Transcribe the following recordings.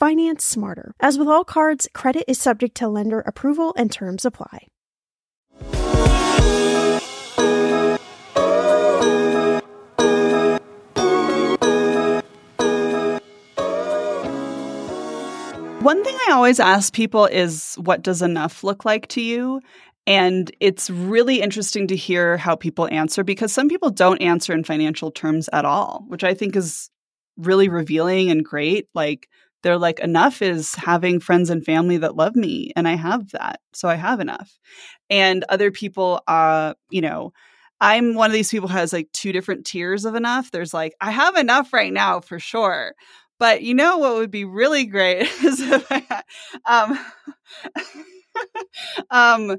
Finance smarter. As with all cards, credit is subject to lender approval and terms apply. One thing I always ask people is what does enough look like to you? And it's really interesting to hear how people answer because some people don't answer in financial terms at all, which I think is really revealing and great. Like they're like enough is having friends and family that love me and i have that so i have enough. And other people uh you know i'm one of these people who has like two different tiers of enough. There's like i have enough right now for sure. But you know what would be really great is if I had, um um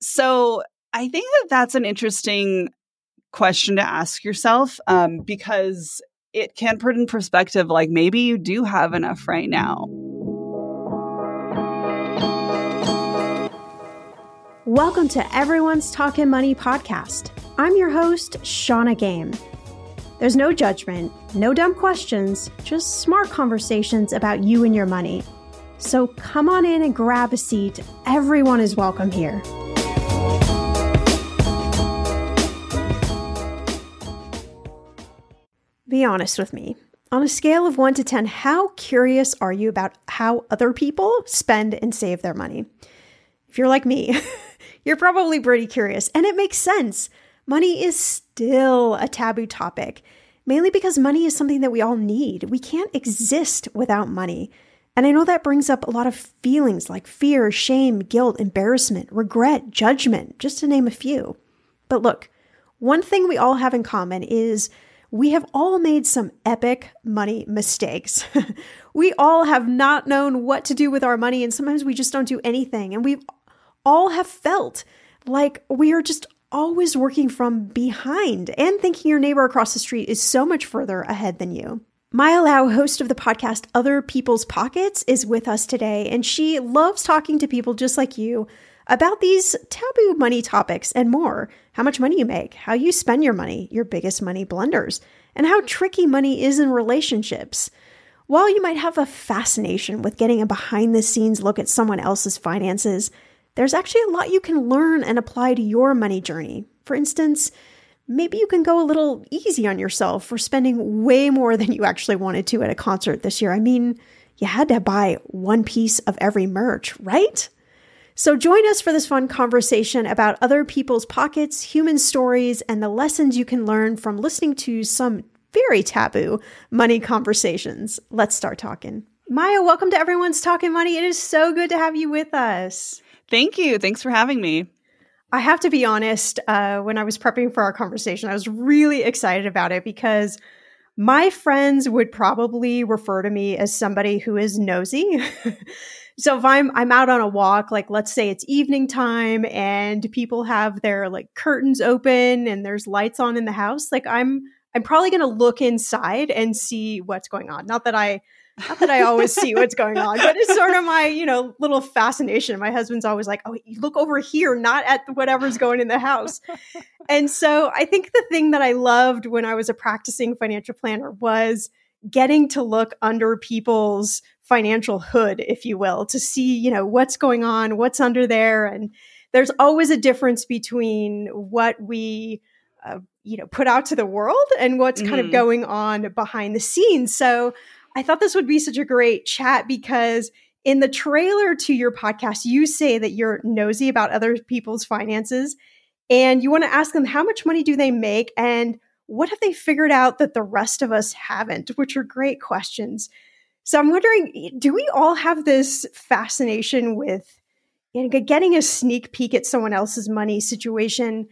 so i think that that's an interesting question to ask yourself um, because it can put in perspective like maybe you do have enough right now. Welcome to Everyone's Talking Money podcast. I'm your host, Shannah Game. There's no judgment, no dumb questions, just smart conversations about you and your money. So come on in and grab a seat. Everyone is welcome here. Be honest with me. On a scale of 1 to 10, how curious are you about how other people spend and save their money? If you're like me, you're probably pretty curious, and it makes sense. Money is still a taboo topic, mainly because money is something that we all need. We can't exist without money. And I know that brings up a lot of feelings like fear, shame, guilt, embarrassment, regret, judgment, just to name a few. But look, one thing we all have in common is we have all made some epic money mistakes. we all have not known what to do with our money, and sometimes we just don't do anything. And we all have felt like we are just always working from behind and thinking your neighbor across the street is so much further ahead than you. Maya Lau, host of the podcast Other People's Pockets, is with us today, and she loves talking to people just like you about these taboo money topics and more how much money you make, how you spend your money, your biggest money blunders, and how tricky money is in relationships. While you might have a fascination with getting a behind the scenes look at someone else's finances, there's actually a lot you can learn and apply to your money journey. For instance, maybe you can go a little easy on yourself for spending way more than you actually wanted to at a concert this year. I mean, you had to buy one piece of every merch, right? So join us for this fun conversation about other people's pockets, human stories, and the lessons you can learn from listening to some very taboo money conversations. Let's start talking. Maya, welcome to Everyone's Talking Money. It is so good to have you with us. Thank you. Thanks for having me. I have to be honest, uh, when I was prepping for our conversation, I was really excited about it because my friends would probably refer to me as somebody who is nosy. so if I'm I'm out on a walk, like let's say it's evening time and people have their like curtains open and there's lights on in the house, like I'm I'm probably going to look inside and see what's going on. Not that I not that I always see what's going on, but it's sort of my, you know, little fascination. My husband's always like, "Oh, look over here, not at whatever's going in the house." and so, I think the thing that I loved when I was a practicing financial planner was getting to look under people's financial hood, if you will, to see, you know, what's going on, what's under there, and there's always a difference between what we uh, you know put out to the world and what's mm-hmm. kind of mm-hmm. going on behind the scenes so I thought this would be such a great chat because in the trailer to your podcast, you say that you're nosy about other people's finances and you want to ask them how much money do they make and what have they figured out that the rest of us haven't, which are great questions. So I'm wondering, do we all have this fascination with getting a sneak peek at someone else's money situation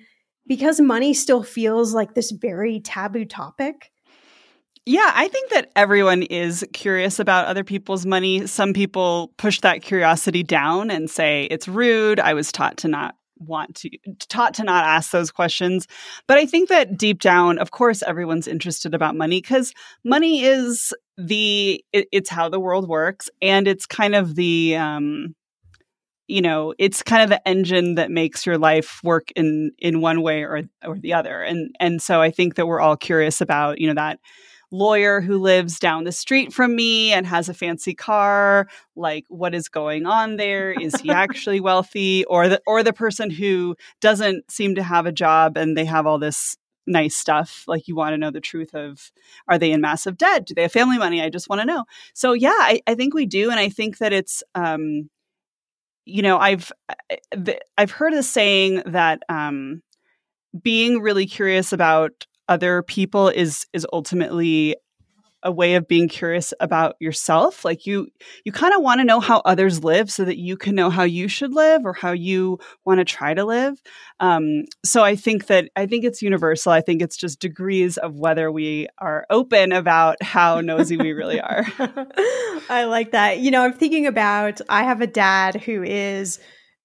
because money still feels like this very taboo topic? Yeah, I think that everyone is curious about other people's money. Some people push that curiosity down and say it's rude. I was taught to not want to taught to not ask those questions. But I think that deep down, of course, everyone's interested about money because money is the it, it's how the world works and it's kind of the um you know it's kind of the engine that makes your life work in in one way or or the other. And and so i think that we're all curious about you know that lawyer who lives down the street from me and has a fancy car like what is going on there? Is he actually wealthy? Or the or the person who doesn't seem to have a job and they have all this nice stuff like you want to know the truth of are they in massive debt? Do they have family money? I just want to know. So yeah I, I think we do and i think that it's um you know i've i've heard a saying that um being really curious about other people is is ultimately a way of being curious about yourself like you you kind of want to know how others live so that you can know how you should live or how you want to try to live um, so i think that i think it's universal i think it's just degrees of whether we are open about how nosy we really are i like that you know i'm thinking about i have a dad who is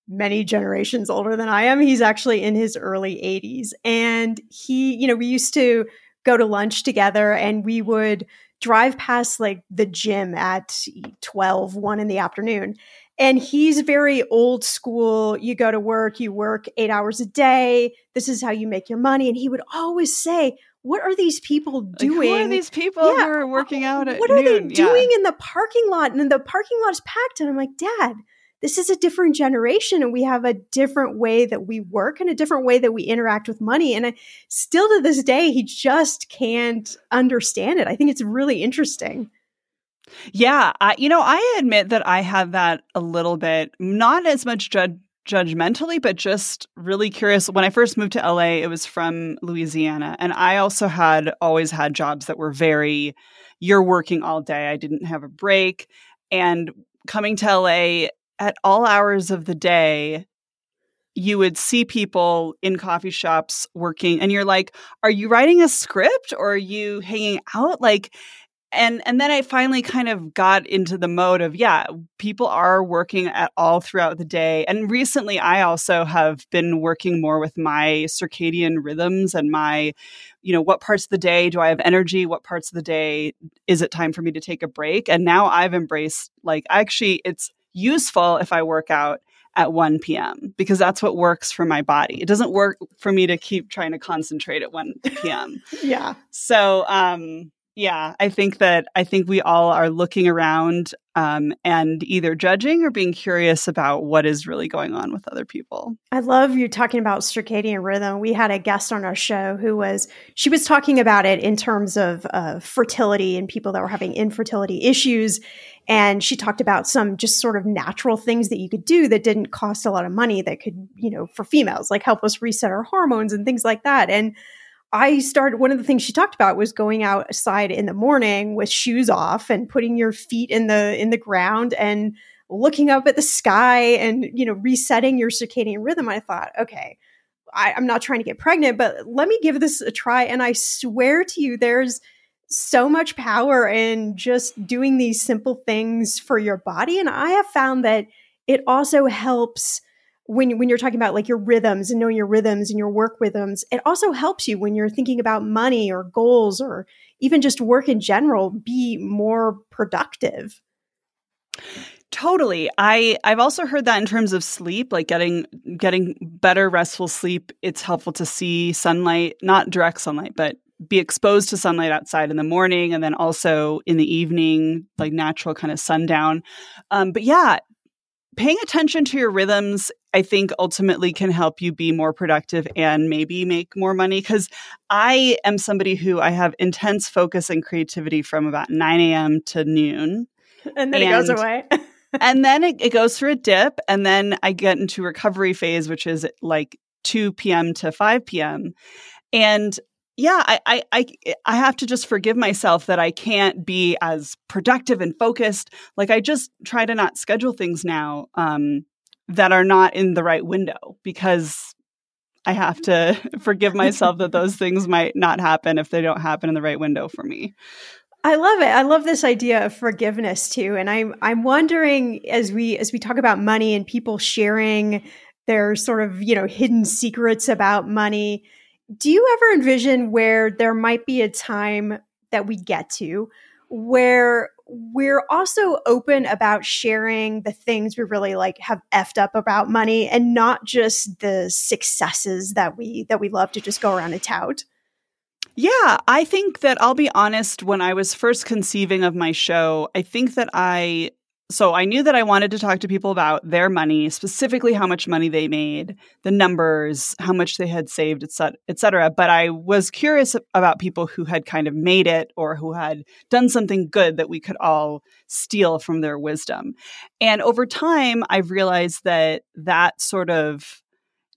many generations older than I am. He's actually in his early 80s. And he, you know, we used to go to lunch together and we would drive past like the gym at 12, 1 in the afternoon. And he's very old school. You go to work, you work eight hours a day. This is how you make your money. And he would always say, what are these people doing? Like, who are these people yeah, who are working uh, out at What noon? are they doing yeah. in the parking lot? And the parking lot is packed. And I'm like, Dad, this is a different generation and we have a different way that we work and a different way that we interact with money. And I, still to this day, he just can't understand it. I think it's really interesting. Yeah, I, you know, I admit that I have that a little bit, not as much judge judgmentally, but just really curious. When I first moved to LA, it was from Louisiana. And I also had always had jobs that were very, you're working all day. I didn't have a break. And coming to LA, at all hours of the day, you would see people in coffee shops working and you're like are you writing a script or are you hanging out? Like and and then i finally kind of got into the mode of yeah people are working at all throughout the day and recently i also have been working more with my circadian rhythms and my you know what parts of the day do i have energy what parts of the day is it time for me to take a break and now i've embraced like actually it's useful if I work out at 1 p.m. because that's what works for my body. It doesn't work for me to keep trying to concentrate at 1 p.m. yeah. So, um, Yeah, I think that I think we all are looking around um, and either judging or being curious about what is really going on with other people. I love you talking about circadian rhythm. We had a guest on our show who was she was talking about it in terms of uh, fertility and people that were having infertility issues, and she talked about some just sort of natural things that you could do that didn't cost a lot of money that could you know for females like help us reset our hormones and things like that and I started one of the things she talked about was going outside in the morning with shoes off and putting your feet in the in the ground and looking up at the sky and you know resetting your circadian rhythm. I thought, okay, I, I'm not trying to get pregnant, but let me give this a try. And I swear to you, there's so much power in just doing these simple things for your body. And I have found that it also helps when when you're talking about like your rhythms and knowing your rhythms and your work rhythms, it also helps you when you're thinking about money or goals or even just work in general be more productive. Totally. I I've also heard that in terms of sleep, like getting getting better restful sleep, it's helpful to see sunlight, not direct sunlight, but be exposed to sunlight outside in the morning and then also in the evening, like natural kind of sundown. Um, but yeah, paying attention to your rhythms i think ultimately can help you be more productive and maybe make more money because i am somebody who i have intense focus and creativity from about 9 a.m to noon. And then and, it goes away. and then it, it goes through a dip and then i get into recovery phase which is like 2 p.m to 5 p.m and yeah, I, I, I I have to just forgive myself that I can't be as productive and focused. Like I just try to not schedule things now um, that are not in the right window because I have to forgive myself that those things might not happen if they don't happen in the right window for me. I love it. I love this idea of forgiveness too. And I'm I'm wondering as we as we talk about money and people sharing their sort of, you know, hidden secrets about money do you ever envision where there might be a time that we get to where we're also open about sharing the things we really like have effed up about money and not just the successes that we that we love to just go around and tout? Yeah, I think that I'll be honest when I was first conceiving of my show, I think that I so I knew that I wanted to talk to people about their money, specifically how much money they made, the numbers, how much they had saved, et cetera. But I was curious about people who had kind of made it or who had done something good that we could all steal from their wisdom. And over time, I've realized that that sort of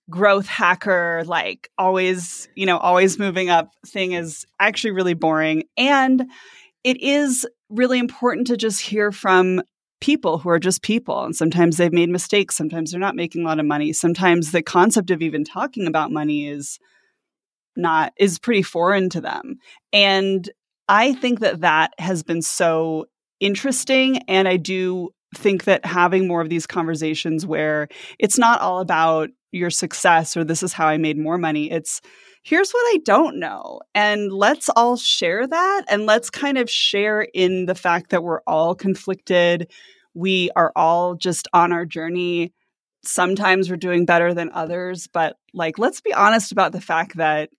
growth hacker, like always, you know, always moving up thing is actually really boring. And it is really important to just hear from people who are just people. And sometimes they've made mistakes. Sometimes they're not making a lot of money. Sometimes the concept of even talking about money is not, is pretty foreign to them. And I think that that has been so interesting. And I do think that having more of these conversations where it's not all about your success or this is how I made more money. It's here's what I don't know. And let's all share that. And let's kind of share in the fact that we're all conflicted. We are all just on our journey. Sometimes we're doing better than others, but like, let's be honest about the fact that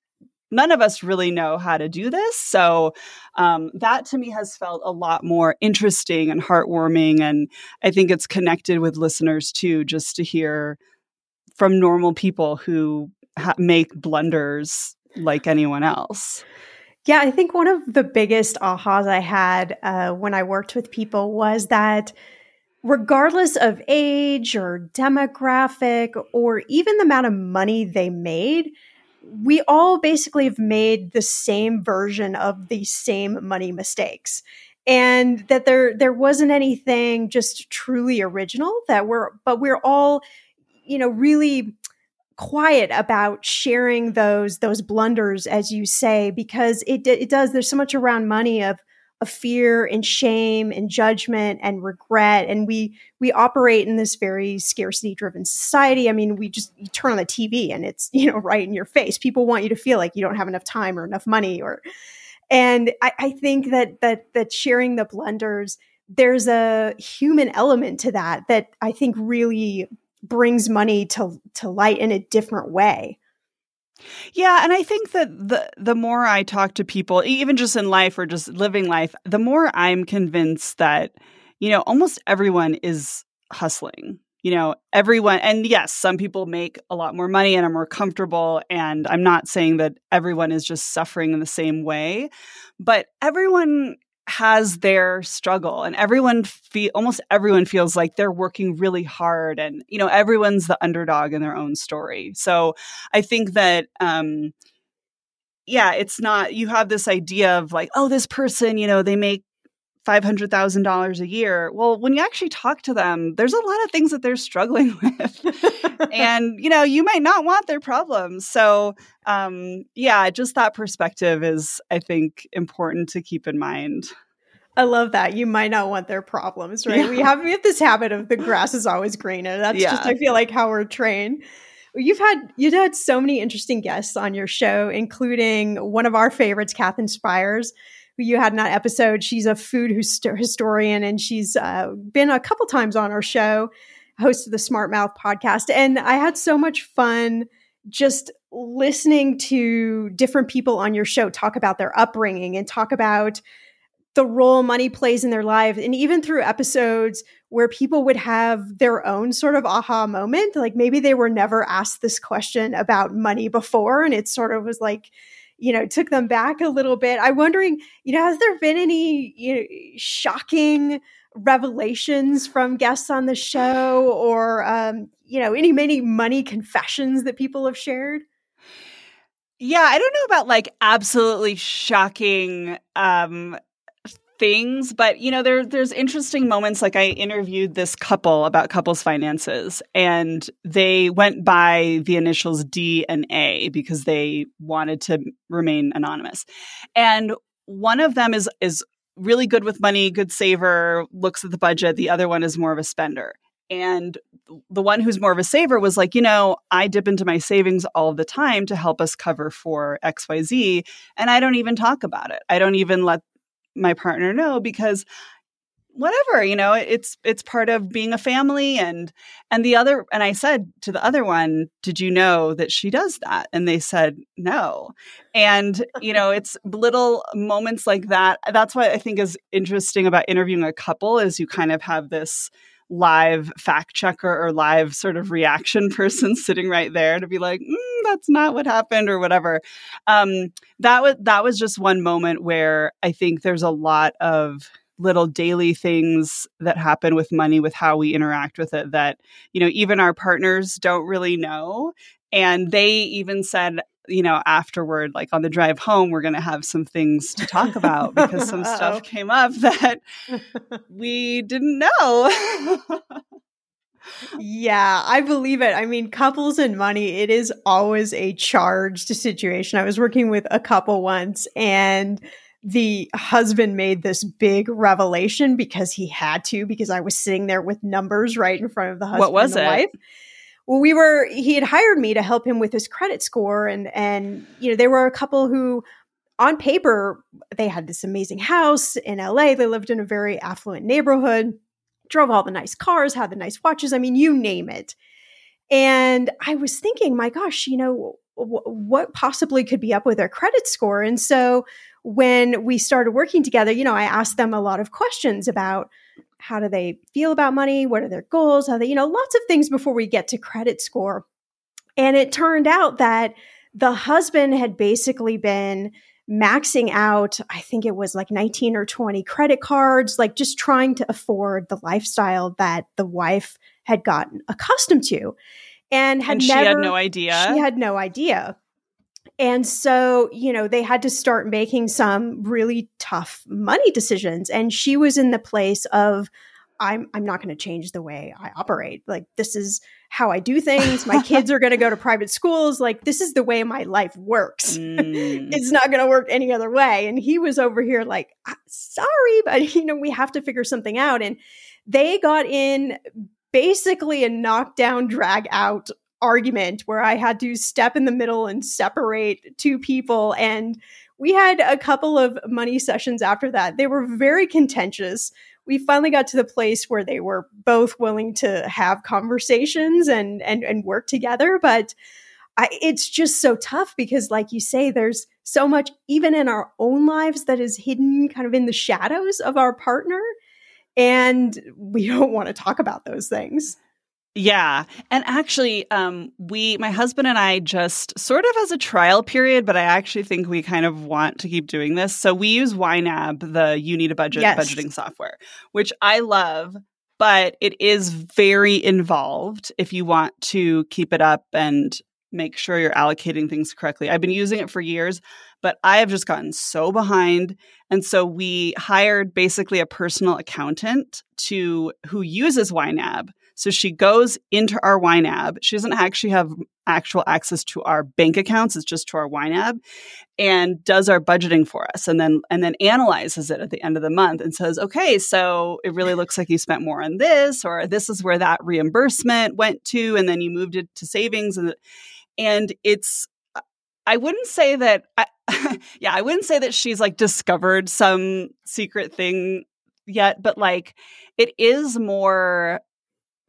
none of us really know how to do this. So um, that to me has felt a lot more interesting and heartwarming. And I think it's connected with listeners too, just to hear from normal people who ha- make blunders like anyone else. Yeah, I think one of the biggest ahas I had uh, when I worked with people was that regardless of age or demographic or even the amount of money they made, we all basically have made the same version of the same money mistakes. And that there there wasn't anything just truly original that we're but we're all, you know, really quiet about sharing those those blunders as you say because it it does there's so much around money of of fear and shame and judgment and regret. And we we operate in this very scarcity driven society. I mean we just you turn on the tv and it's you know right in your face. People want you to feel like you don't have enough time or enough money or and i, I think that that that sharing the blunders there's a human element to that that i think really brings money to to light in a different way. Yeah, and I think that the the more I talk to people, even just in life or just living life, the more I'm convinced that you know almost everyone is hustling. You know, everyone, and yes, some people make a lot more money and are more comfortable. And I'm not saying that everyone is just suffering in the same way, but everyone has their struggle and everyone feel almost everyone feels like they're working really hard and you know everyone's the underdog in their own story. So i think that um yeah it's not you have this idea of like oh this person you know they make $500,000 a year. Well, when you actually talk to them, there's a lot of things that they're struggling with. and, you know, you might not want their problems. So, um, yeah, just that perspective is, I think, important to keep in mind. I love that. You might not want their problems, right? Yeah. We have we have this habit of the grass is always greener. That's yeah. just I feel like how we're trained. You've had you've had so many interesting guests on your show, including one of our favorites, Katherine Spiers you had in that episode. She's a food historian and she's uh, been a couple times on our show, host of the Smart Mouth podcast. And I had so much fun just listening to different people on your show talk about their upbringing and talk about the role money plays in their life. And even through episodes where people would have their own sort of aha moment, like maybe they were never asked this question about money before. And it sort of was like, you know, took them back a little bit. I'm wondering, you know, has there been any you know, shocking revelations from guests on the show or, um, you know, any many money confessions that people have shared? Yeah, I don't know about like absolutely shocking um things, but you know, there there's interesting moments. Like I interviewed this couple about couples finances, and they went by the initials D and A because they wanted to remain anonymous. And one of them is is really good with money, good saver, looks at the budget. The other one is more of a spender. And the one who's more of a saver was like, you know, I dip into my savings all the time to help us cover for XYZ. And I don't even talk about it. I don't even let my partner know because whatever you know it's it's part of being a family and and the other and i said to the other one did you know that she does that? And they said no. And you know it's little moments like that. That's what i think is interesting about interviewing a couple is you kind of have this live fact checker or live sort of reaction person sitting right there to be like mm, that's not what happened or whatever. Um, that was that was just one moment where i think there's a lot of little daily things that happen with money with how we interact with it that you know even our partners don't really know. And they even said you know afterward like on the drive home we're going to have some things to talk about because some stuff came up that we didn't know yeah, I believe it. I mean, couples and money, it is always a charged situation. I was working with a couple once and the husband made this big revelation because he had to, because I was sitting there with numbers right in front of the husband what was it? wife. Well, we were he had hired me to help him with his credit score and and you know, there were a couple who on paper they had this amazing house in LA. They lived in a very affluent neighborhood drove all the nice cars, had the nice watches. I mean, you name it. And I was thinking, my gosh, you know, w- what possibly could be up with their credit score? And so when we started working together, you know, I asked them a lot of questions about how do they feel about money? What are their goals? How they, you know, lots of things before we get to credit score. And it turned out that the husband had basically been maxing out, I think it was like 19 or 20 credit cards, like just trying to afford the lifestyle that the wife had gotten accustomed to. And had and never, she had no idea. She had no idea. And so, you know, they had to start making some really tough money decisions. And she was in the place of, I'm I'm not going to change the way I operate. Like this is how I do things. My kids are going to go to private schools. Like this is the way my life works. Mm. it's not going to work any other way. And he was over here like, sorry, but you know, we have to figure something out. And they got in basically a knockdown, drag out argument where I had to step in the middle and separate two people. And we had a couple of money sessions after that. They were very contentious we finally got to the place where they were both willing to have conversations and and and work together but I, it's just so tough because, like you say, there's so much, even in our own lives, that is hidden kind of in the shadows of our partner. And we don't want to talk about those things. Yeah. And actually, um, we, my husband and I just sort of as a trial period, but I actually think we kind of want to keep doing this. So we use YNAB, the You Need a Budget yes. budgeting software, which I love, but it is very involved if you want to keep it up and make sure you're allocating things correctly. I've been using it for years, but I have just gotten so behind. And so we hired basically a personal accountant to who uses YNAB so she goes into our wine YNAB. She doesn't actually have actual access to our bank accounts. It's just to our wine YNAB and does our budgeting for us and then and then analyzes it at the end of the month and says, okay, so it really looks like you spent more on this, or this is where that reimbursement went to, and then you moved it to savings and and it's I wouldn't say that I, yeah, I wouldn't say that she's like discovered some secret thing yet, but like it is more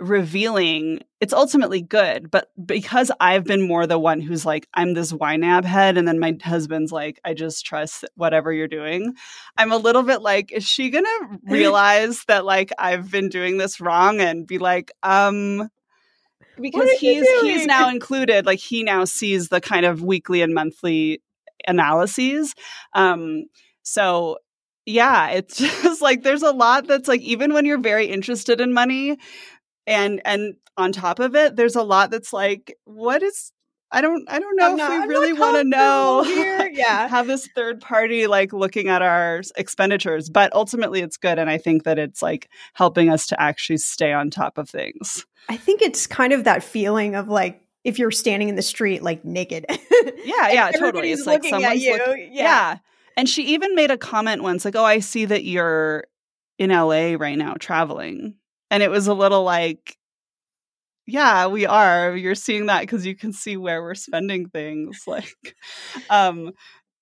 revealing it's ultimately good but because i've been more the one who's like i'm this YNAB head and then my husband's like i just trust whatever you're doing i'm a little bit like is she gonna realize that like i've been doing this wrong and be like um because he's he's now included like he now sees the kind of weekly and monthly analyses um so yeah it's just like there's a lot that's like even when you're very interested in money and and on top of it there's a lot that's like what is I don't I don't know if we I'm really want to know here. yeah have this third party like looking at our expenditures but ultimately it's good and I think that it's like helping us to actually stay on top of things. I think it's kind of that feeling of like if you're standing in the street like naked. yeah, yeah, totally. It's like someone's you. Look- yeah. yeah. And she even made a comment once like, "Oh, I see that you're in LA right now traveling." And it was a little like, yeah, we are. You're seeing that because you can see where we're spending things. Like, um,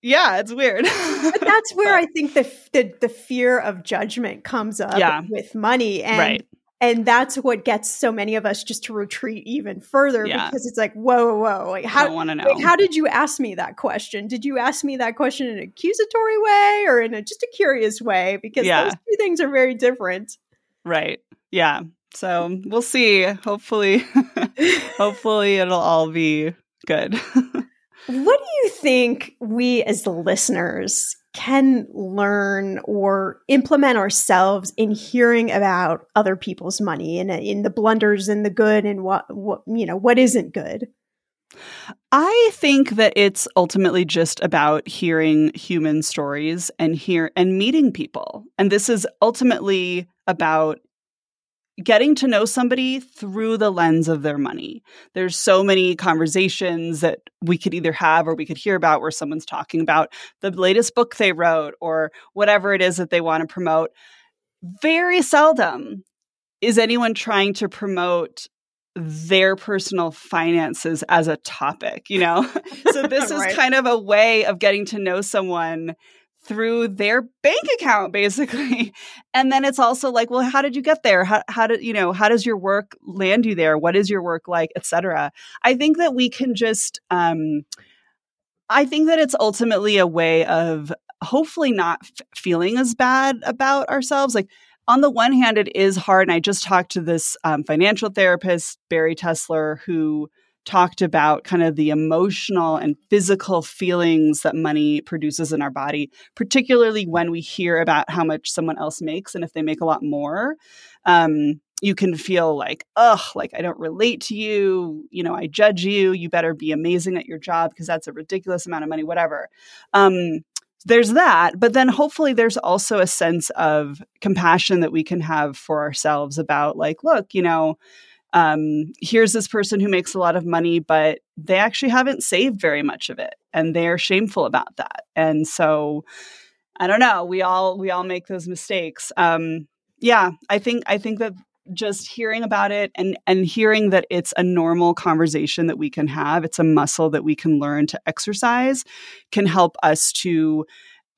yeah, it's weird. but that's where I think the, the the fear of judgment comes up yeah. with money, and right. and that's what gets so many of us just to retreat even further yeah. because it's like, whoa, whoa, whoa, like, how want to know? Like, how did you ask me that question? Did you ask me that question in an accusatory way or in a just a curious way? Because yeah. those two things are very different. Right. Yeah. So we'll see. Hopefully, hopefully it'll all be good. what do you think we as listeners can learn or implement ourselves in hearing about other people's money and uh, in the blunders and the good and what, what you know what isn't good? I think that it's ultimately just about hearing human stories and hear and meeting people. And this is ultimately about getting to know somebody through the lens of their money. There's so many conversations that we could either have or we could hear about where someone's talking about the latest book they wrote or whatever it is that they want to promote. Very seldom is anyone trying to promote their personal finances as a topic, you know? so this right. is kind of a way of getting to know someone through their bank account basically. And then it's also like well how did you get there? How, how did you know how does your work land you there? What is your work like etc i think that we can just um i think that it's ultimately a way of hopefully not f- feeling as bad about ourselves. Like on the one hand it is hard and i just talked to this um, financial therapist barry tessler who talked about kind of the emotional and physical feelings that money produces in our body, particularly when we hear about how much someone else makes and if they make a lot more. Um, you can feel like, ugh, like I don't relate to you. You know, I judge you. You better be amazing at your job because that's a ridiculous amount of money, whatever. Um, there's that. But then hopefully there's also a sense of compassion that we can have for ourselves about, like, look, you know, um, here's this person who makes a lot of money, but they actually haven't saved very much of it, and they're shameful about that. And so, I don't know. We all we all make those mistakes. Um, yeah, I think I think that just hearing about it and and hearing that it's a normal conversation that we can have, it's a muscle that we can learn to exercise, can help us to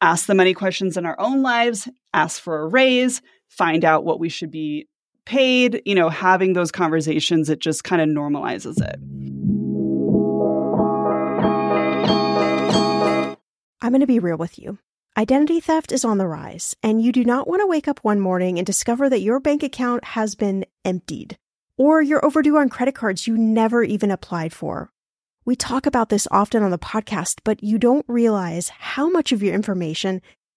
ask the money questions in our own lives, ask for a raise, find out what we should be paid, you know, having those conversations, it just kind of normalizes it. I'm going to be real with you. Identity theft is on the rise, and you do not want to wake up one morning and discover that your bank account has been emptied or you're overdue on credit cards you never even applied for. We talk about this often on the podcast, but you don't realize how much of your information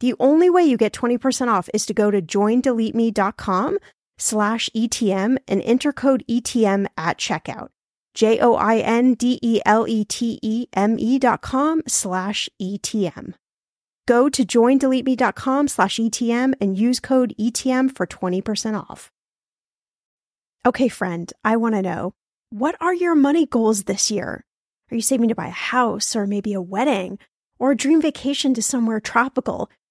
The only way you get 20% off is to go to joindeleteme.com slash ETM and enter code ETM at checkout. J O I N D E L E T E M E dot com slash ETM. Go to joindeleteme.com slash ETM and use code ETM for 20% off. Okay, friend, I want to know what are your money goals this year? Are you saving to buy a house or maybe a wedding or a dream vacation to somewhere tropical?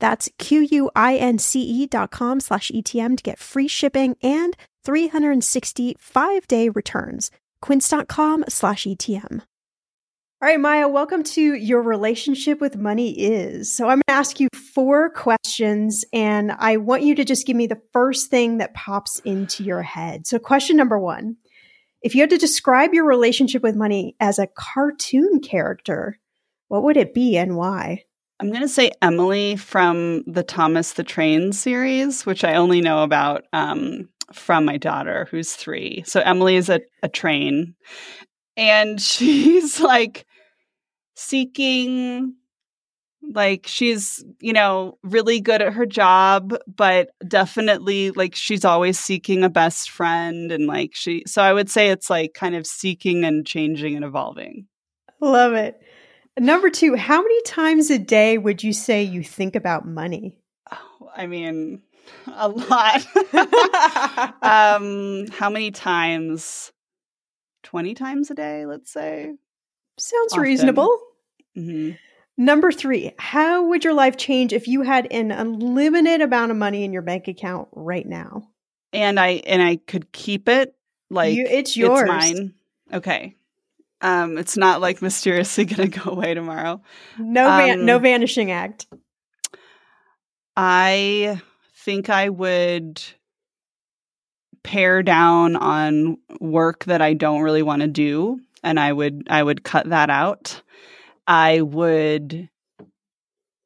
That's Q-U-I-N-C-E dot com slash ETM to get free shipping and 365 day returns. Quince.com slash ETM. All right, Maya, welcome to Your Relationship with Money Is. So I'm going to ask you four questions, and I want you to just give me the first thing that pops into your head. So, question number one If you had to describe your relationship with money as a cartoon character, what would it be and why? I'm going to say Emily from the Thomas the Train series, which I only know about um, from my daughter, who's three. So Emily is a, a train, and she's like seeking like she's you know really good at her job but definitely like she's always seeking a best friend and like she so i would say it's like kind of seeking and changing and evolving. Love it number two how many times a day would you say you think about money oh, i mean a lot um how many times 20 times a day let's say Sounds Often. reasonable. Mm-hmm. Number three, how would your life change if you had an unlimited amount of money in your bank account right now? And I and I could keep it like you, it's yours, it's mine. Okay, um, it's not like mysteriously going to go away tomorrow. No, van- um, no vanishing act. I think I would pare down on work that I don't really want to do and I would I would cut that out. I would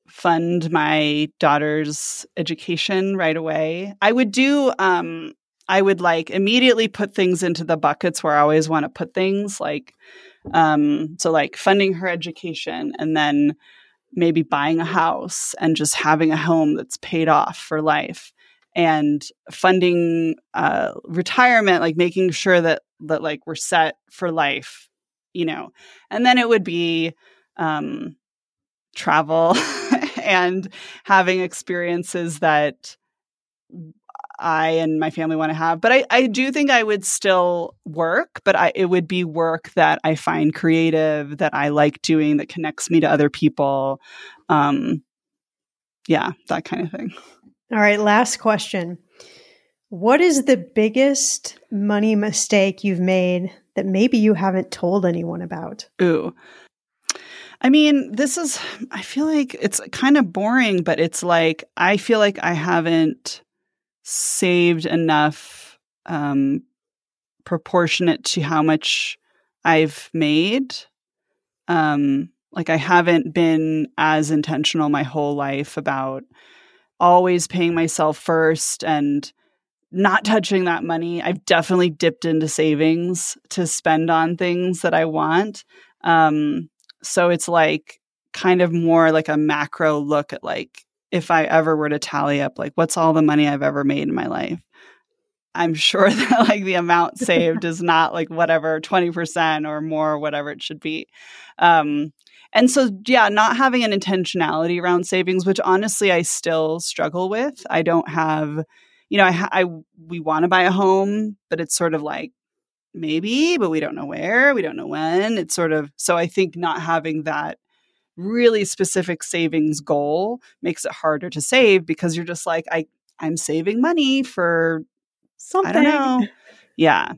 fund my daughter's education right away. I would do um I would like immediately put things into the buckets where I always want to put things like um so like funding her education and then maybe buying a house and just having a home that's paid off for life and funding uh, retirement like making sure that that like we're set for life you know, and then it would be um, travel and having experiences that I and my family want to have. But I, I do think I would still work, but I, it would be work that I find creative, that I like doing, that connects me to other people. Um, yeah, that kind of thing. All right, last question. What is the biggest money mistake you've made that maybe you haven't told anyone about? Ooh. I mean, this is, I feel like it's kind of boring, but it's like, I feel like I haven't saved enough um, proportionate to how much I've made. Um, like, I haven't been as intentional my whole life about always paying myself first and not touching that money. I've definitely dipped into savings to spend on things that I want. Um, so it's like kind of more like a macro look at like if I ever were to tally up like what's all the money I've ever made in my life. I'm sure that like the amount saved is not like whatever 20% or more whatever it should be. Um, and so yeah, not having an intentionality around savings which honestly I still struggle with. I don't have you know, I, I we want to buy a home, but it's sort of like maybe, but we don't know where, we don't know when. It's sort of so I think not having that really specific savings goal makes it harder to save because you're just like I I'm saving money for something. I don't know. Yeah.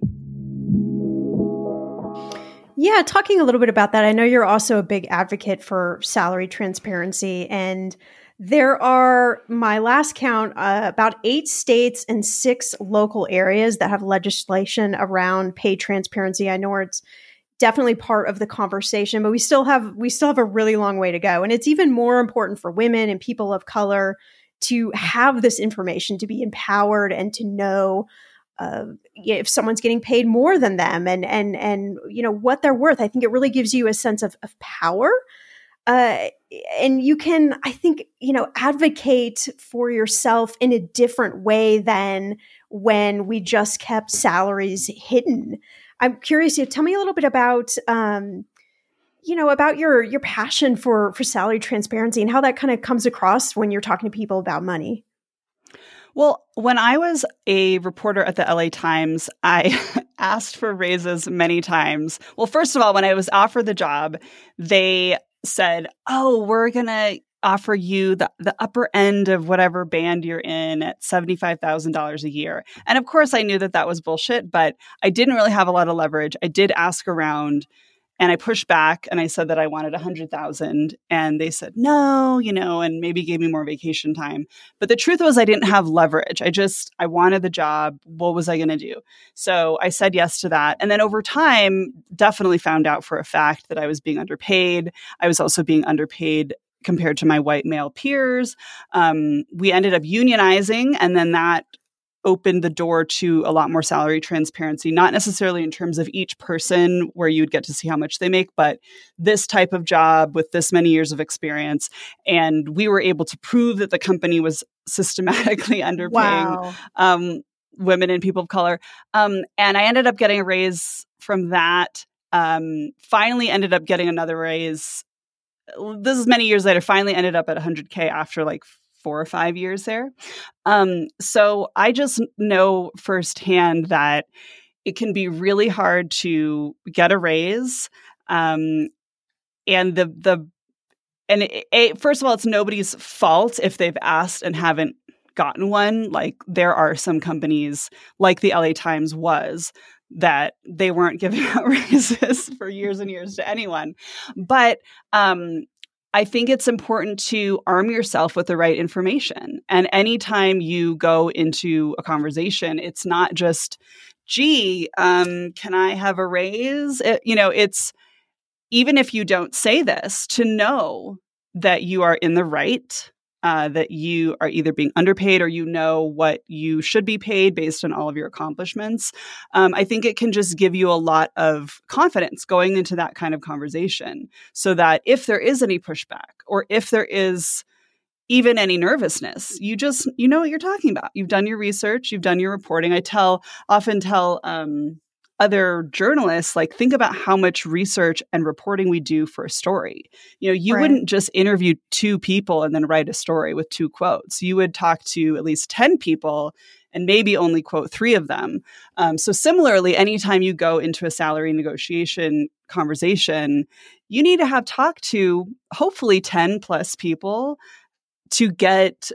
Yeah, talking a little bit about that. I know you're also a big advocate for salary transparency and there are, my last count, uh, about eight states and six local areas that have legislation around pay transparency. I know it's definitely part of the conversation, but we still have we still have a really long way to go, and it's even more important for women and people of color to have this information, to be empowered, and to know uh, if someone's getting paid more than them, and and and you know what they're worth. I think it really gives you a sense of, of power uh, and you can, I think, you know, advocate for yourself in a different way than when we just kept salaries hidden. I'm curious. You tell me a little bit about, um, you know, about your your passion for for salary transparency and how that kind of comes across when you're talking to people about money. Well, when I was a reporter at the LA Times, I asked for raises many times. Well, first of all, when I was offered the job, they said, "Oh, we're going to offer you the, the upper end of whatever band you're in at $75,000 a year. And of course, I knew that that was bullshit, but I didn't really have a lot of leverage. I did ask around and I pushed back and I said that I wanted 100,000 and they said no, you know, and maybe gave me more vacation time. But the truth was I didn't have leverage. I just I wanted the job. What was I going to do? So I said yes to that. And then over time definitely found out for a fact that I was being underpaid. I was also being underpaid compared to my white male peers. Um, we ended up unionizing, and then that opened the door to a lot more salary transparency, not necessarily in terms of each person where you'd get to see how much they make, but this type of job with this many years of experience. And we were able to prove that the company was systematically underpaying wow. um, women and people of color. Um, and I ended up getting a raise from that. Um, finally ended up getting another raise this is many years later, finally ended up at 100K after like four or five years there. Um, so I just know firsthand that it can be really hard to get a raise. Um, and the, the, and it, it, first of all, it's nobody's fault if they've asked and haven't gotten one. Like there are some companies, like the LA Times was, that they weren't giving out raises for years and years to anyone. But um, I think it's important to arm yourself with the right information. And anytime you go into a conversation, it's not just, gee, um, can I have a raise? It, you know, it's even if you don't say this, to know that you are in the right uh, that you are either being underpaid or you know what you should be paid based on all of your accomplishments. Um, I think it can just give you a lot of confidence going into that kind of conversation so that if there is any pushback or if there is even any nervousness you just you know what you're talking about you've done your research you've done your reporting i tell often tell um, other journalists like think about how much research and reporting we do for a story. You know you right. wouldn't just interview two people and then write a story with two quotes. You would talk to at least 10 people and maybe only quote three of them. Um, so similarly anytime you go into a salary negotiation conversation you need to have talked to hopefully 10 plus people to get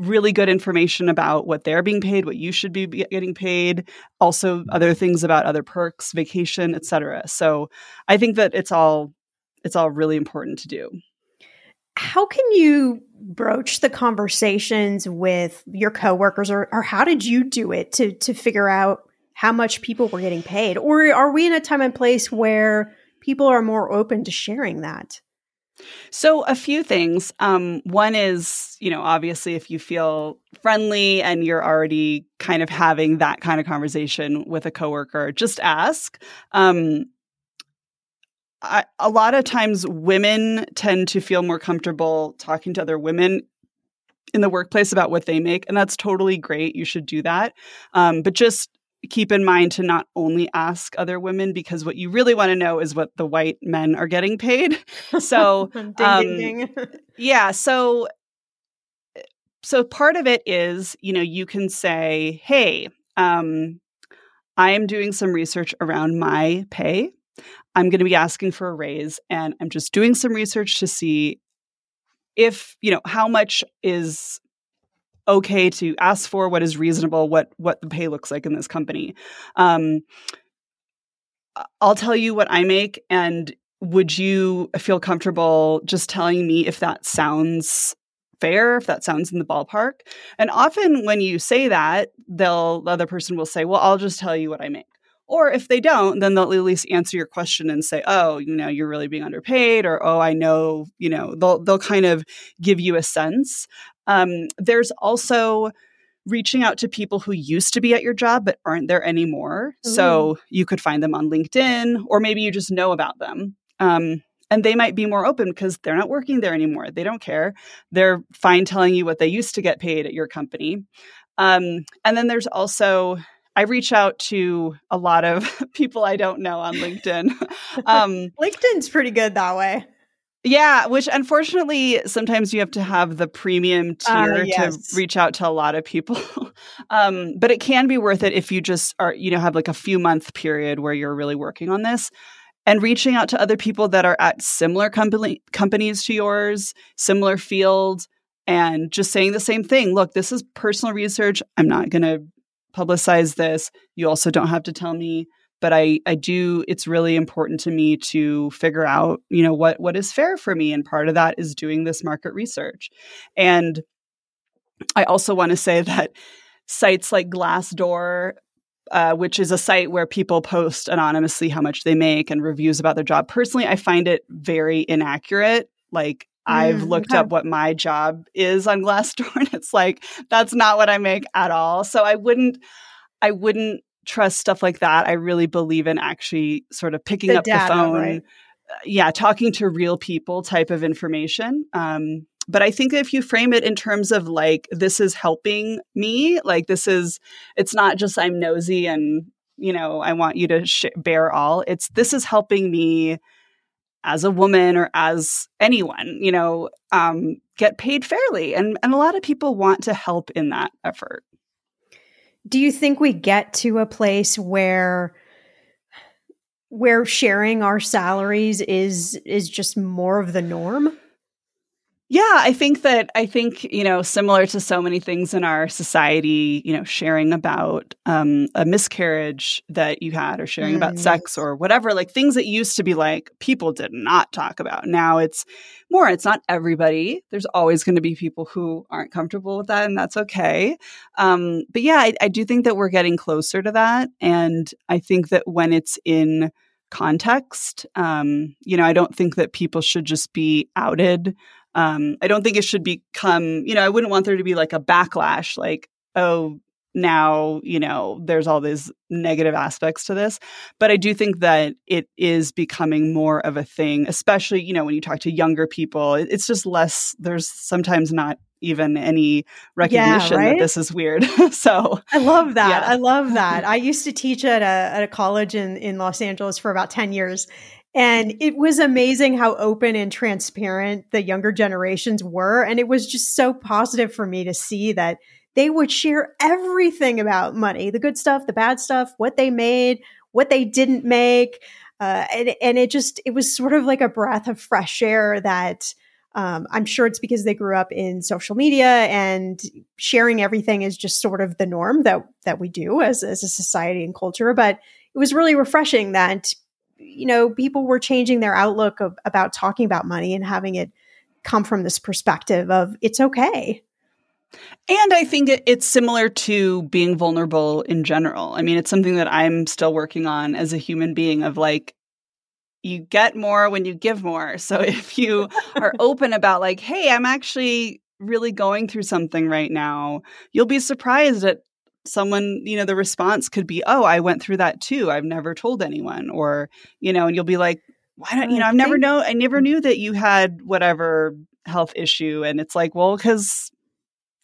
really good information about what they're being paid, what you should be getting paid, also other things about other perks, vacation, etc. So I think that it's all it's all really important to do. How can you broach the conversations with your coworkers or, or how did you do it to to figure out how much people were getting paid? Or are we in a time and place where people are more open to sharing that? So, a few things. Um, one is, you know, obviously, if you feel friendly and you're already kind of having that kind of conversation with a coworker, just ask. Um, I, a lot of times, women tend to feel more comfortable talking to other women in the workplace about what they make, and that's totally great. You should do that. Um, but just keep in mind to not only ask other women because what you really want to know is what the white men are getting paid. So, ding, um, ding, ding. yeah. So, so part of it is, you know, you can say, "Hey, um, I am doing some research around my pay. I'm going to be asking for a raise, and I'm just doing some research to see if you know how much is okay to ask for what is reasonable what what the pay looks like in this company um, i'll tell you what i make and would you feel comfortable just telling me if that sounds fair if that sounds in the ballpark and often when you say that they'll the other person will say well i'll just tell you what i make or if they don't, then they'll at least answer your question and say, "Oh, you know, you're really being underpaid," or "Oh, I know." You know, they'll they'll kind of give you a sense. Um, there's also reaching out to people who used to be at your job but aren't there anymore. Ooh. So you could find them on LinkedIn, or maybe you just know about them. Um, and they might be more open because they're not working there anymore. They don't care. They're fine telling you what they used to get paid at your company. Um, and then there's also I reach out to a lot of people I don't know on LinkedIn. um, LinkedIn's pretty good that way. Yeah, which unfortunately sometimes you have to have the premium uh, tier uh, yes. to reach out to a lot of people. um, but it can be worth it if you just are, you know, have like a few month period where you're really working on this and reaching out to other people that are at similar company companies to yours, similar field, and just saying the same thing. Look, this is personal research. I'm not going to publicize this. You also don't have to tell me but I I do it's really important to me to figure out, you know, what what is fair for me and part of that is doing this market research. And I also want to say that sites like Glassdoor uh, which is a site where people post anonymously how much they make and reviews about their job. Personally, I find it very inaccurate. Like I've mm, looked okay. up what my job is on Glassdoor and it's like that's not what I make at all. So I wouldn't I wouldn't trust stuff like that. I really believe in actually sort of picking the up data, the phone. Right? Uh, yeah, talking to real people type of information. Um, but I think if you frame it in terms of like, this is helping me, like, this is, it's not just I'm nosy and, you know, I want you to sh- bear all. It's this is helping me as a woman or as anyone, you know, um, get paid fairly. And, and a lot of people want to help in that effort do you think we get to a place where where sharing our salaries is is just more of the norm? Yeah, I think that I think you know similar to so many things in our society, you know, sharing about um, a miscarriage that you had, or sharing mm. about sex, or whatever, like things that used to be like people did not talk about. Now it's more. It's not everybody. There's always going to be people who aren't comfortable with that, and that's okay. Um, but yeah, I, I do think that we're getting closer to that, and I think that when it's in context, um, you know, I don't think that people should just be outed um, I don't think it should become, you know, I wouldn't want there to be like a backlash, like, oh, now, you know, there's all these negative aspects to this. But I do think that it is becoming more of a thing, especially, you know, when you talk to younger people, it's just less, there's sometimes not even any recognition yeah, right? that this is weird. so I love that. Yeah. I love that. I used to teach at a, at a college in, in Los Angeles for about 10 years. And it was amazing how open and transparent the younger generations were. And it was just so positive for me to see that they would share everything about money the good stuff, the bad stuff, what they made, what they didn't make. Uh, and, and it just, it was sort of like a breath of fresh air that um, I'm sure it's because they grew up in social media and sharing everything is just sort of the norm that, that we do as, as a society and culture. But it was really refreshing that you know, people were changing their outlook of, about talking about money and having it come from this perspective of it's okay. And I think it's similar to being vulnerable in general. I mean, it's something that I'm still working on as a human being of like, you get more when you give more. So if you are open about, like, hey, I'm actually really going through something right now, you'll be surprised at someone, you know, the response could be, "Oh, I went through that too. I've never told anyone." Or, you know, and you'll be like, "Why don't, you know, I've never know I never knew that you had whatever health issue." And it's like, "Well, cuz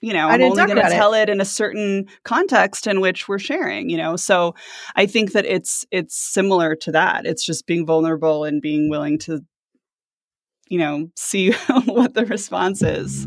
you know, I'm only going to tell it. it in a certain context in which we're sharing, you know. So I think that it's it's similar to that. It's just being vulnerable and being willing to you know, see what the response is.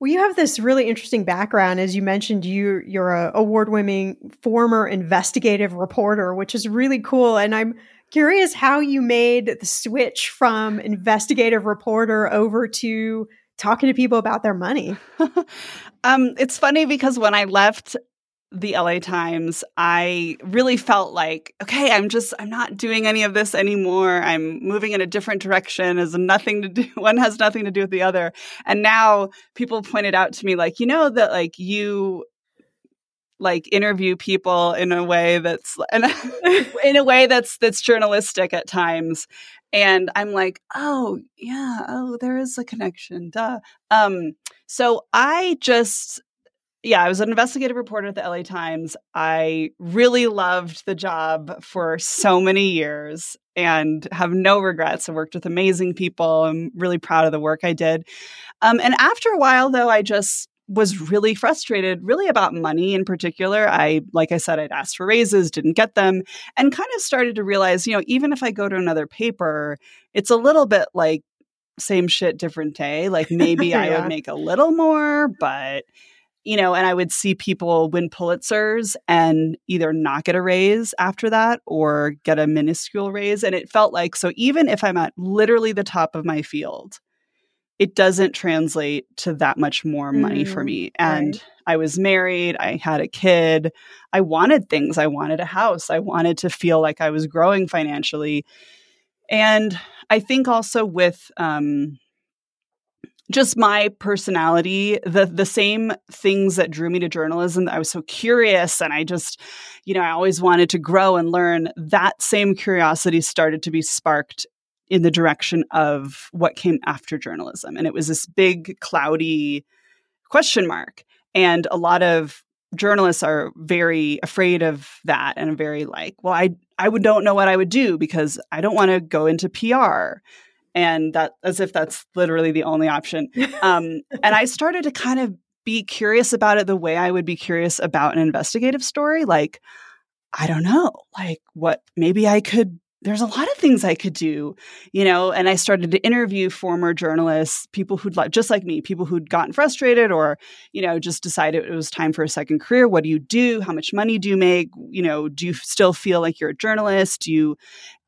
Well, you have this really interesting background. As you mentioned, you you're a award-winning former investigative reporter, which is really cool. And I'm curious how you made the switch from investigative reporter over to talking to people about their money. um, it's funny because when I left the LA Times, I really felt like, okay, I'm just, I'm not doing any of this anymore. I'm moving in a different direction. Has nothing to do, one has nothing to do with the other. And now people pointed out to me, like, you know, that like you like interview people in a way that's in a way that's that's journalistic at times and i'm like oh yeah oh there is a connection duh um so i just yeah, I was an investigative reporter at the LA Times. I really loved the job for so many years and have no regrets. I worked with amazing people. I'm really proud of the work I did. Um, and after a while, though, I just was really frustrated, really about money in particular. I, like I said, I'd asked for raises, didn't get them, and kind of started to realize, you know, even if I go to another paper, it's a little bit like same shit, different day. Like maybe yeah. I would make a little more, but you know, and I would see people win Pulitzers and either not get a raise after that or get a minuscule raise. And it felt like so even if I'm at literally the top of my field, it doesn't translate to that much more money mm, for me. And right. I was married, I had a kid, I wanted things, I wanted a house, I wanted to feel like I was growing financially. And I think also with um, just my personality the the same things that drew me to journalism i was so curious and i just you know i always wanted to grow and learn that same curiosity started to be sparked in the direction of what came after journalism. And it was this big cloudy question mark. And a lot of journalists are very afraid of that and very like well i i would don't know what i would do because i don't want to go into pr and that as if that's literally the only option. Um, and I started to kind of be curious about it the way I would be curious about an investigative story. Like, I don't know, like what maybe I could there's a lot of things I could do, you know, and I started to interview former journalists, people who'd like, just like me, people who'd gotten frustrated or, you know, just decided it was time for a second career. What do you do? How much money do you make? You know, do you still feel like you're a journalist? Do you,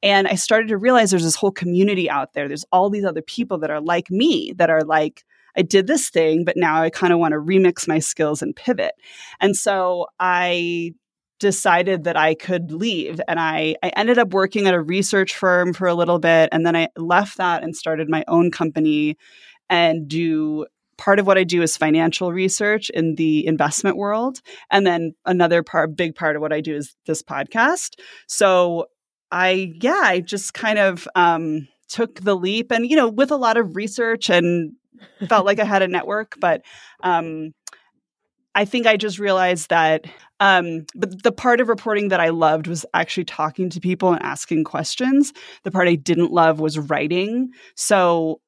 and I started to realize there's this whole community out there. There's all these other people that are like me that are like, I did this thing, but now I kind of want to remix my skills and pivot. And so I decided that I could leave. And I, I ended up working at a research firm for a little bit. And then I left that and started my own company and do part of what I do is financial research in the investment world. And then another part, big part of what I do is this podcast. So I, yeah, I just kind of um, took the leap and, you know, with a lot of research and felt like I had a network, but um, I think I just realized that um, but the part of reporting that I loved was actually talking to people and asking questions. The part I didn't love was writing. So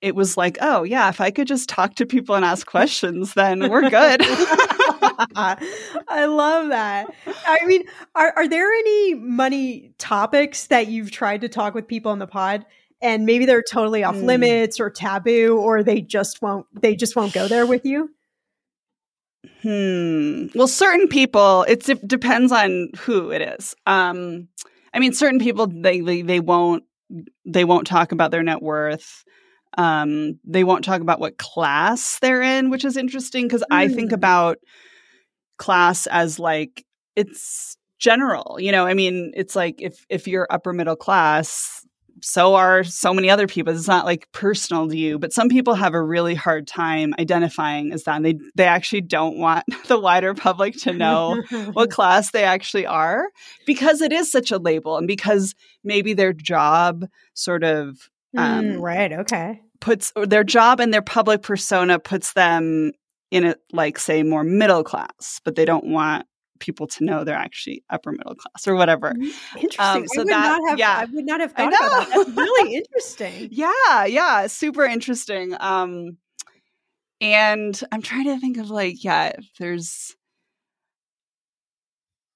it was like, oh, yeah, if I could just talk to people and ask questions, then we're good. I love that. I mean, are, are there any money topics that you've tried to talk with people on the pod? And maybe they're totally off mm. limits or taboo, or they just won't they just won't go there with you? Hmm. Well, certain people, it depends on who it is. Um, I mean, certain people they, they they won't they won't talk about their net worth. Um, they won't talk about what class they're in, which is interesting because mm. I think hmm. about class as like it's general. You know, I mean, it's like if if you're upper middle class, so are so many other people. It's not like personal to you, but some people have a really hard time identifying as that. And they they actually don't want the wider public to know what class they actually are because it is such a label and because maybe their job sort of um, mm, right, okay. puts their job and their public persona puts them in a like say more middle class, but they don't want people to know they're actually upper middle class or whatever. Mm-hmm. Interesting. Um, so I would that, not have, yeah, I would not have thought about that. That's really interesting. yeah, yeah, super interesting. Um, and I'm trying to think of like, yeah, there's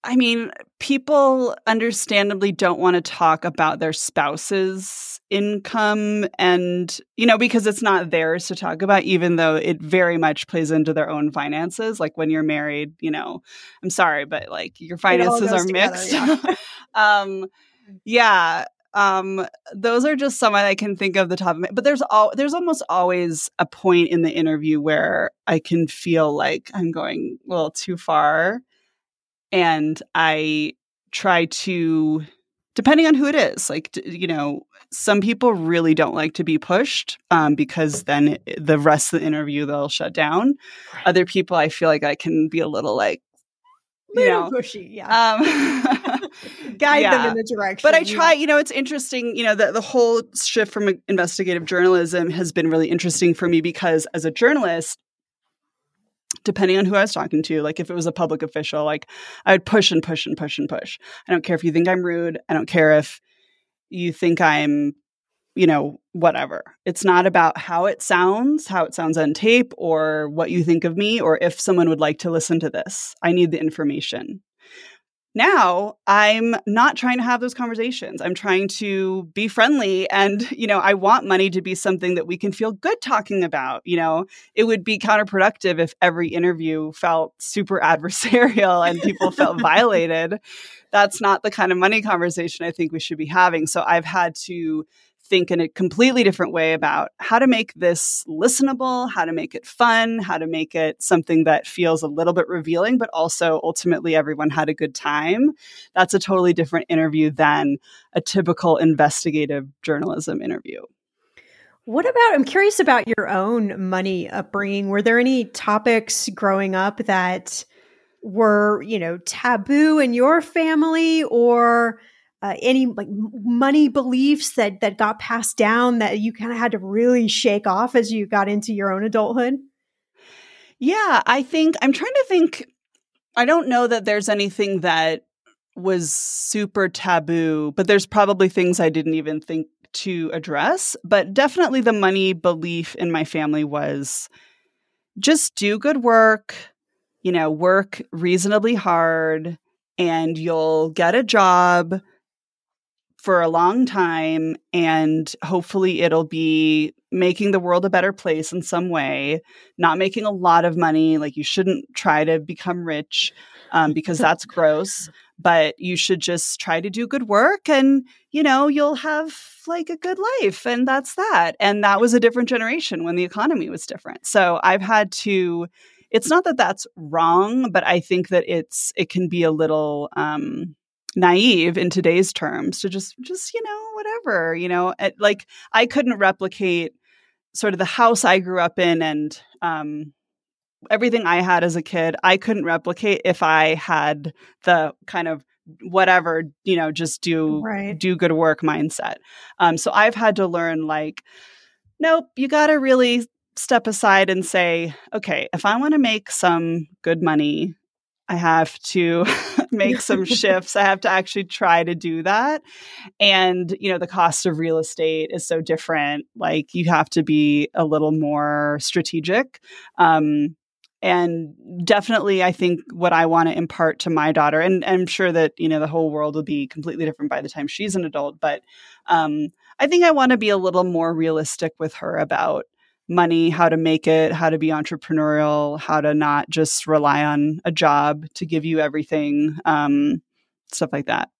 I mean, people understandably don't want to talk about their spouse's income and, you know, because it's not theirs to talk about, even though it very much plays into their own finances. Like when you're married, you know, I'm sorry, but like your finances are mixed. Yeah. um, yeah. Um, those are just some I can think of the top of my, but there's all, there's almost always a point in the interview where I can feel like I'm going a little too far and I try to depending on who it is like you know some people really don't like to be pushed um, because then the rest of the interview they'll shut down right. other people i feel like i can be a little like you know pushy yeah um, guide yeah. them in the direction but i try you know it's interesting you know the, the whole shift from investigative journalism has been really interesting for me because as a journalist depending on who I was talking to, like if it was a public official, like I would push and push and push and push. I don't care if you think I'm rude. I don't care if you think I'm, you know, whatever. It's not about how it sounds, how it sounds on tape, or what you think of me, or if someone would like to listen to this. I need the information. Now I'm not trying to have those conversations. I'm trying to be friendly and, you know, I want money to be something that we can feel good talking about. You know, it would be counterproductive if every interview felt super adversarial and people felt violated. That's not the kind of money conversation I think we should be having. So I've had to think in a completely different way about how to make this listenable, how to make it fun, how to make it something that feels a little bit revealing, but also ultimately everyone had a good time. That's a totally different interview than a typical investigative journalism interview. What about, I'm curious about your own money upbringing. Were there any topics growing up that were, you know, taboo in your family or uh, any like money beliefs that that got passed down that you kind of had to really shake off as you got into your own adulthood? Yeah, I think I'm trying to think. I don't know that there's anything that was super taboo, but there's probably things I didn't even think to address. But definitely the money belief in my family was just do good work, you know, work reasonably hard, and you'll get a job for a long time and hopefully it'll be making the world a better place in some way not making a lot of money like you shouldn't try to become rich um, because that's gross but you should just try to do good work and you know you'll have like a good life and that's that and that was a different generation when the economy was different. So i've had to it's not that that's wrong but i think that it's it can be a little um naive in today's terms to just just you know whatever you know like i couldn't replicate sort of the house i grew up in and um, everything i had as a kid i couldn't replicate if i had the kind of whatever you know just do right. do good work mindset um, so i've had to learn like nope you got to really step aside and say okay if i want to make some good money I have to make some shifts. I have to actually try to do that. And, you know, the cost of real estate is so different. Like, you have to be a little more strategic. Um, and definitely, I think what I want to impart to my daughter, and, and, I'm sure that, you know, the whole world will be completely different by the time she's an adult, but um, I think I want to be a little more realistic with her about money, how to make it, how to be entrepreneurial, how to not just rely on a job to give you everything, um, stuff like that.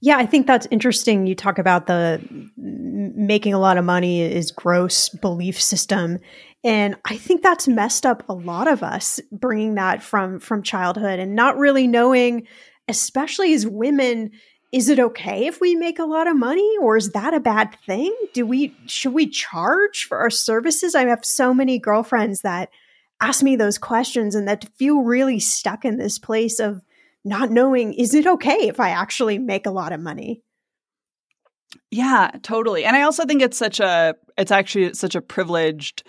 Yeah, I think that's interesting. You talk about the making a lot of money is gross belief system, and I think that's messed up a lot of us bringing that from from childhood and not really knowing, especially as women, is it okay if we make a lot of money or is that a bad thing? Do we should we charge for our services? I have so many girlfriends that ask me those questions and that feel really stuck in this place of not knowing is it okay if I actually make a lot of money? Yeah, totally. And I also think it's such a it's actually such a privileged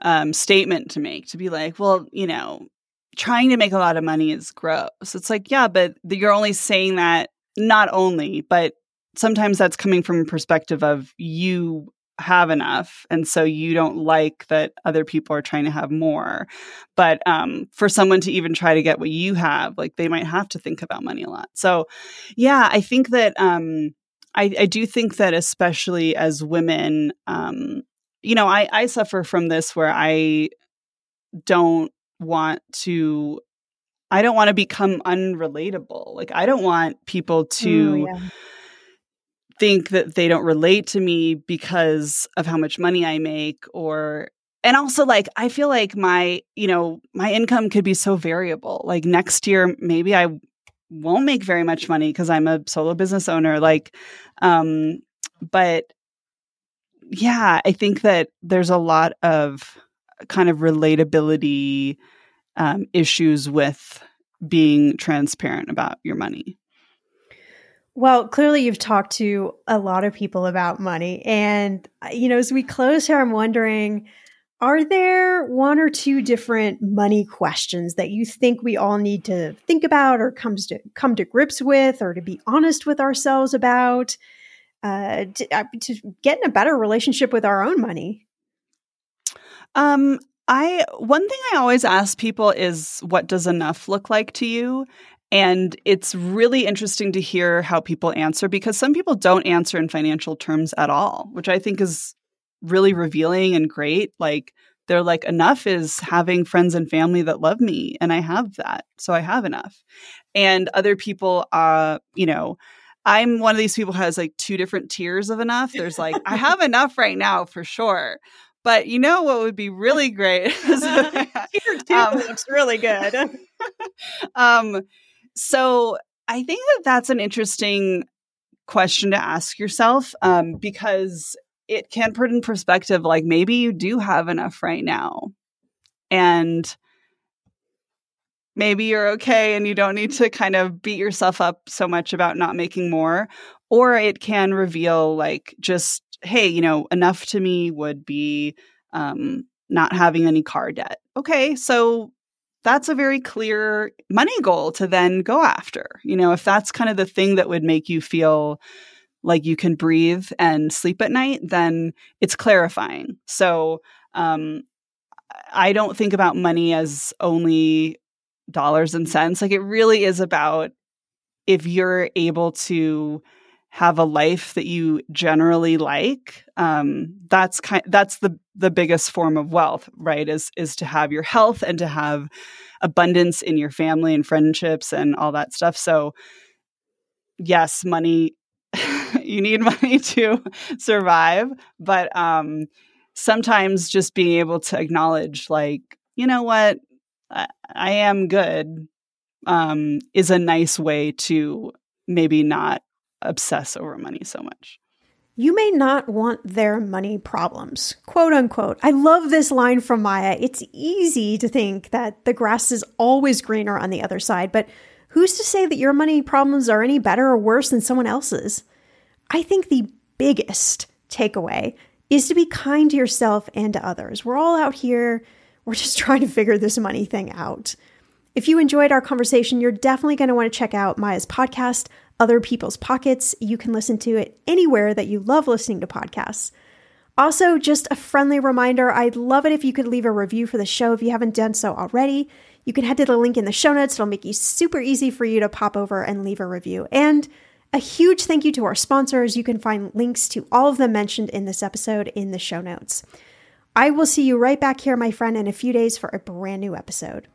um, statement to make to be like, well, you know, trying to make a lot of money is gross. It's like, yeah, but you're only saying that not only, but sometimes that's coming from a perspective of you have enough and so you don't like that other people are trying to have more. But um, for someone to even try to get what you have like they might have to think about money a lot. So yeah i think that um, I, I, do think that especially as women um, you know I, I suffer from this where i don't want to I don't want to become unrelatable. Like I don't want people to mm, yeah. think that they don't relate to me because of how much money I make or and also like I feel like my, you know, my income could be so variable. Like next year maybe I won't make very much money because I'm a solo business owner. Like, um, but yeah, I think that there's a lot of kind of relatability um, issues with being transparent about your money. Well, clearly you've talked to a lot of people about money. And, you know, as we close here, I'm wondering are there one or two different money questions that you think we all need to think about or comes to come to grips with or to be honest with ourselves about uh, to, uh, to get in a better relationship with our own money? Um, I one thing I always ask people is what does enough look like to you? And it's really interesting to hear how people answer because some people don't answer in financial terms at all, which I think is really revealing and great. Like they're like, enough is having friends and family that love me, and I have that. So I have enough. And other people, uh, you know, I'm one of these people who has like two different tiers of enough. There's like, I have enough right now for sure. But you know what would be really great? Tier two um, looks really good. um, so I think that that's an interesting question to ask yourself um, because it can put in perspective like maybe you do have enough right now and maybe you're okay and you don't need to kind of beat yourself up so much about not making more or it can reveal like just hey you know enough to me would be um, not having any car debt okay so that's a very clear money goal to then go after you know if that's kind of the thing that would make you feel like you can breathe and sleep at night, then it's clarifying. So um, I don't think about money as only dollars and cents. Like it really is about if you're able to have a life that you generally like um, that's kind that's the the biggest form of wealth right is is to have your health and to have abundance in your family and friendships and all that stuff. So yes money you need money to survive but um sometimes just being able to acknowledge like you know what? I, I am good um is a nice way to maybe not obsess over money so much you may not want their money problems, quote unquote. I love this line from Maya. It's easy to think that the grass is always greener on the other side, but who's to say that your money problems are any better or worse than someone else's? I think the biggest takeaway is to be kind to yourself and to others. We're all out here, we're just trying to figure this money thing out. If you enjoyed our conversation, you're definitely going to want to check out Maya's podcast, Other People's Pockets. You can listen to it anywhere that you love listening to podcasts. Also, just a friendly reminder I'd love it if you could leave a review for the show if you haven't done so already. You can head to the link in the show notes, it'll make it super easy for you to pop over and leave a review. And a huge thank you to our sponsors. You can find links to all of them mentioned in this episode in the show notes. I will see you right back here, my friend, in a few days for a brand new episode.